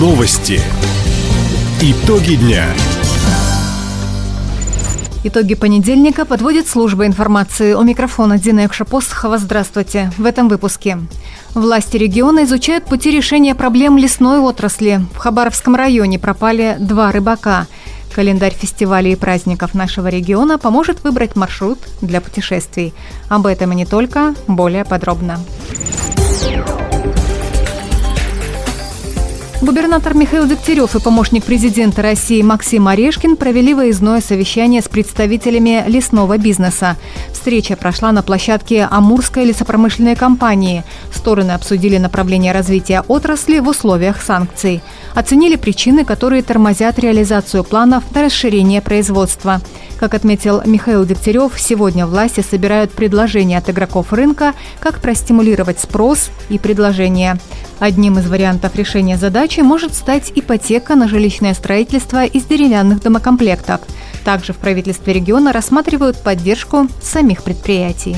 Новости. Итоги дня. Итоги понедельника подводит служба информации. У микрофона Дина Экшапостхова. Здравствуйте. В этом выпуске. Власти региона изучают пути решения проблем лесной отрасли. В Хабаровском районе пропали два рыбака. Календарь фестивалей и праздников нашего региона поможет выбрать маршрут для путешествий. Об этом и не только, более подробно. Губернатор Михаил Дегтярев и помощник президента России Максим Орешкин провели выездное совещание с представителями лесного бизнеса. Встреча прошла на площадке Амурской лесопромышленной компании. Стороны обсудили направление развития отрасли в условиях санкций. Оценили причины, которые тормозят реализацию планов на расширение производства. Как отметил Михаил Дегтярев, сегодня власти собирают предложения от игроков рынка, как простимулировать спрос и предложение. Одним из вариантов решения задачи может стать ипотека на жилищное строительство из деревянных домокомплектов. Также в правительстве региона рассматривают поддержку самих предприятий.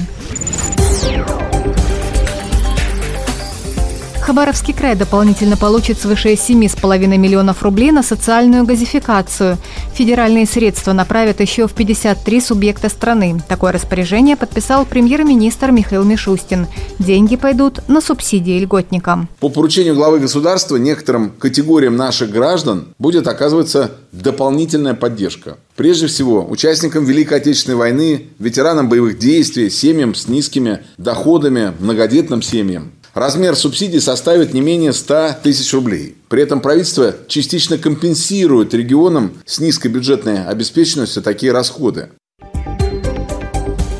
Хабаровский край дополнительно получит свыше 7,5 миллионов рублей на социальную газификацию. Федеральные средства направят еще в 53 субъекта страны. Такое распоряжение подписал премьер-министр Михаил Мишустин. Деньги пойдут на субсидии льготникам. По поручению главы государства некоторым категориям наших граждан будет оказываться дополнительная поддержка. Прежде всего, участникам Великой Отечественной войны, ветеранам боевых действий, семьям с низкими доходами, многодетным семьям. Размер субсидий составит не менее 100 тысяч рублей. При этом правительство частично компенсирует регионам с низкой бюджетной обеспеченностью такие расходы.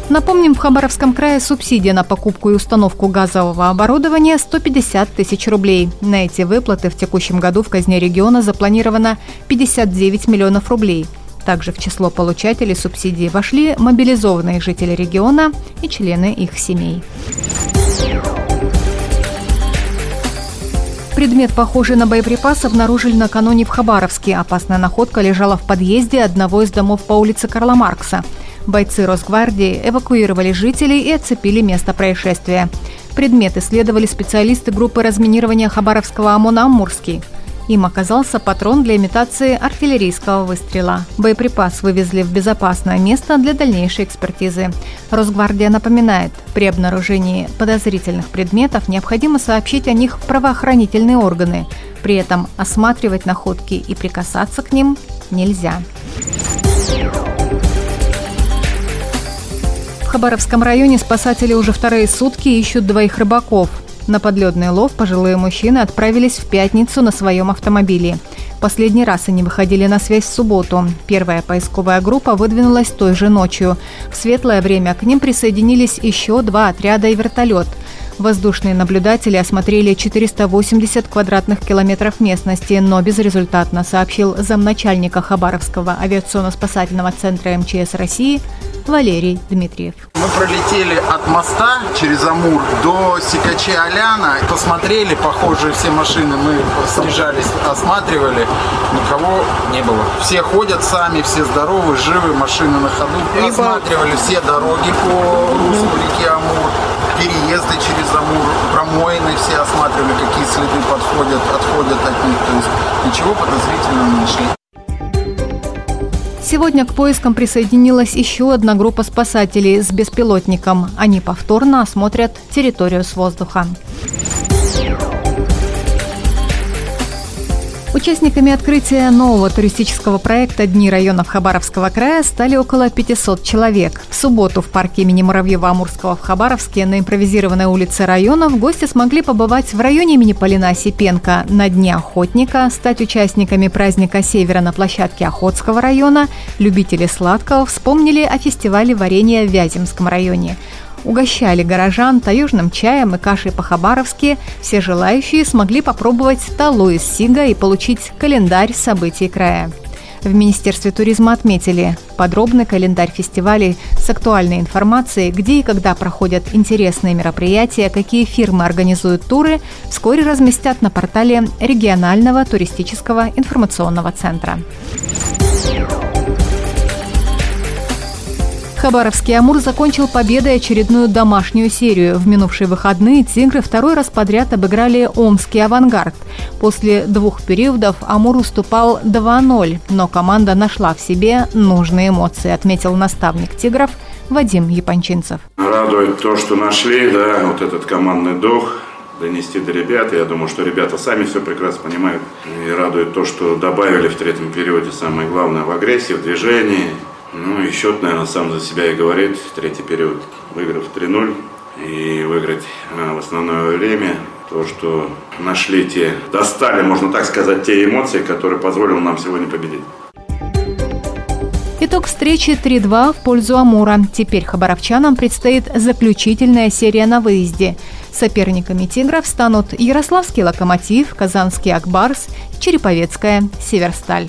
Напомним, в Хабаровском крае субсидия на покупку и установку газового оборудования 150 тысяч рублей. На эти выплаты в текущем году в казне региона запланировано 59 миллионов рублей. Также в число получателей субсидии вошли мобилизованные жители региона и члены их семей. Предмет, похожий на боеприпас, обнаружили накануне в Хабаровске. Опасная находка лежала в подъезде одного из домов по улице Карла Маркса. Бойцы Росгвардии эвакуировали жителей и оцепили место происшествия. Предмет исследовали специалисты группы разминирования Хабаровского ОМОНа «Амурский». Им оказался патрон для имитации артиллерийского выстрела. Боеприпас вывезли в безопасное место для дальнейшей экспертизы. Росгвардия напоминает, при обнаружении подозрительных предметов необходимо сообщить о них в правоохранительные органы. При этом осматривать находки и прикасаться к ним нельзя. В Хабаровском районе спасатели уже вторые сутки ищут двоих рыбаков. На подледный лов пожилые мужчины отправились в пятницу на своем автомобиле. Последний раз они выходили на связь в субботу. Первая поисковая группа выдвинулась той же ночью. В светлое время к ним присоединились еще два отряда и вертолет. Воздушные наблюдатели осмотрели 480 квадратных километров местности, но безрезультатно, сообщил замначальника Хабаровского авиационно-спасательного центра МЧС России Валерий Дмитриев. Мы пролетели от моста через Амур до Сикачи Аляна. Посмотрели, похожие все машины, мы снижались, осматривали. Никого не было. Все ходят сами, все здоровы, живы, машины на ходу. Осматривали все дороги по руслу реки Амур, переезды через Амур, промоины все осматривали, какие следы подходят, отходят от них. То есть ничего подозрительного не нашли. Сегодня к поискам присоединилась еще одна группа спасателей с беспилотником. Они повторно осмотрят территорию с воздуха. Участниками открытия нового туристического проекта «Дни районов Хабаровского края» стали около 500 человек. В субботу в парке имени Муравьева-Амурского в Хабаровске на импровизированной улице районов гости смогли побывать в районе имени Полина Осипенко на Дне охотника, стать участниками праздника Севера на площадке Охотского района. Любители сладкого вспомнили о фестивале варенья в Вяземском районе угощали горожан таежным чаем и кашей по-хабаровски. Все желающие смогли попробовать талу из сига и получить календарь событий края. В Министерстве туризма отметили подробный календарь фестивалей с актуальной информацией, где и когда проходят интересные мероприятия, какие фирмы организуют туры, вскоре разместят на портале регионального туристического информационного центра. Хабаровский «Амур» закончил победой очередную домашнюю серию. В минувшие выходные «Тигры» второй раз подряд обыграли омский «Авангард». После двух периодов «Амур» уступал 2-0, но команда нашла в себе нужные эмоции, отметил наставник «Тигров» Вадим Япончинцев. Радует то, что нашли, да, вот этот командный дух, донести до ребят. Я думаю, что ребята сами все прекрасно понимают. И радует то, что добавили в третьем периоде самое главное в агрессии, в движении. Ну и счет, наверное, сам за себя и говорит. Третий период выиграв 3-0 и выиграть а, в основное время. То, что нашли те, достали, можно так сказать, те эмоции, которые позволили нам сегодня победить. Итог встречи 3-2 в пользу Амура. Теперь хабаровчанам предстоит заключительная серия на выезде. Соперниками «Тигров» станут Ярославский «Локомотив», Казанский «Акбарс», Череповецкая «Северсталь».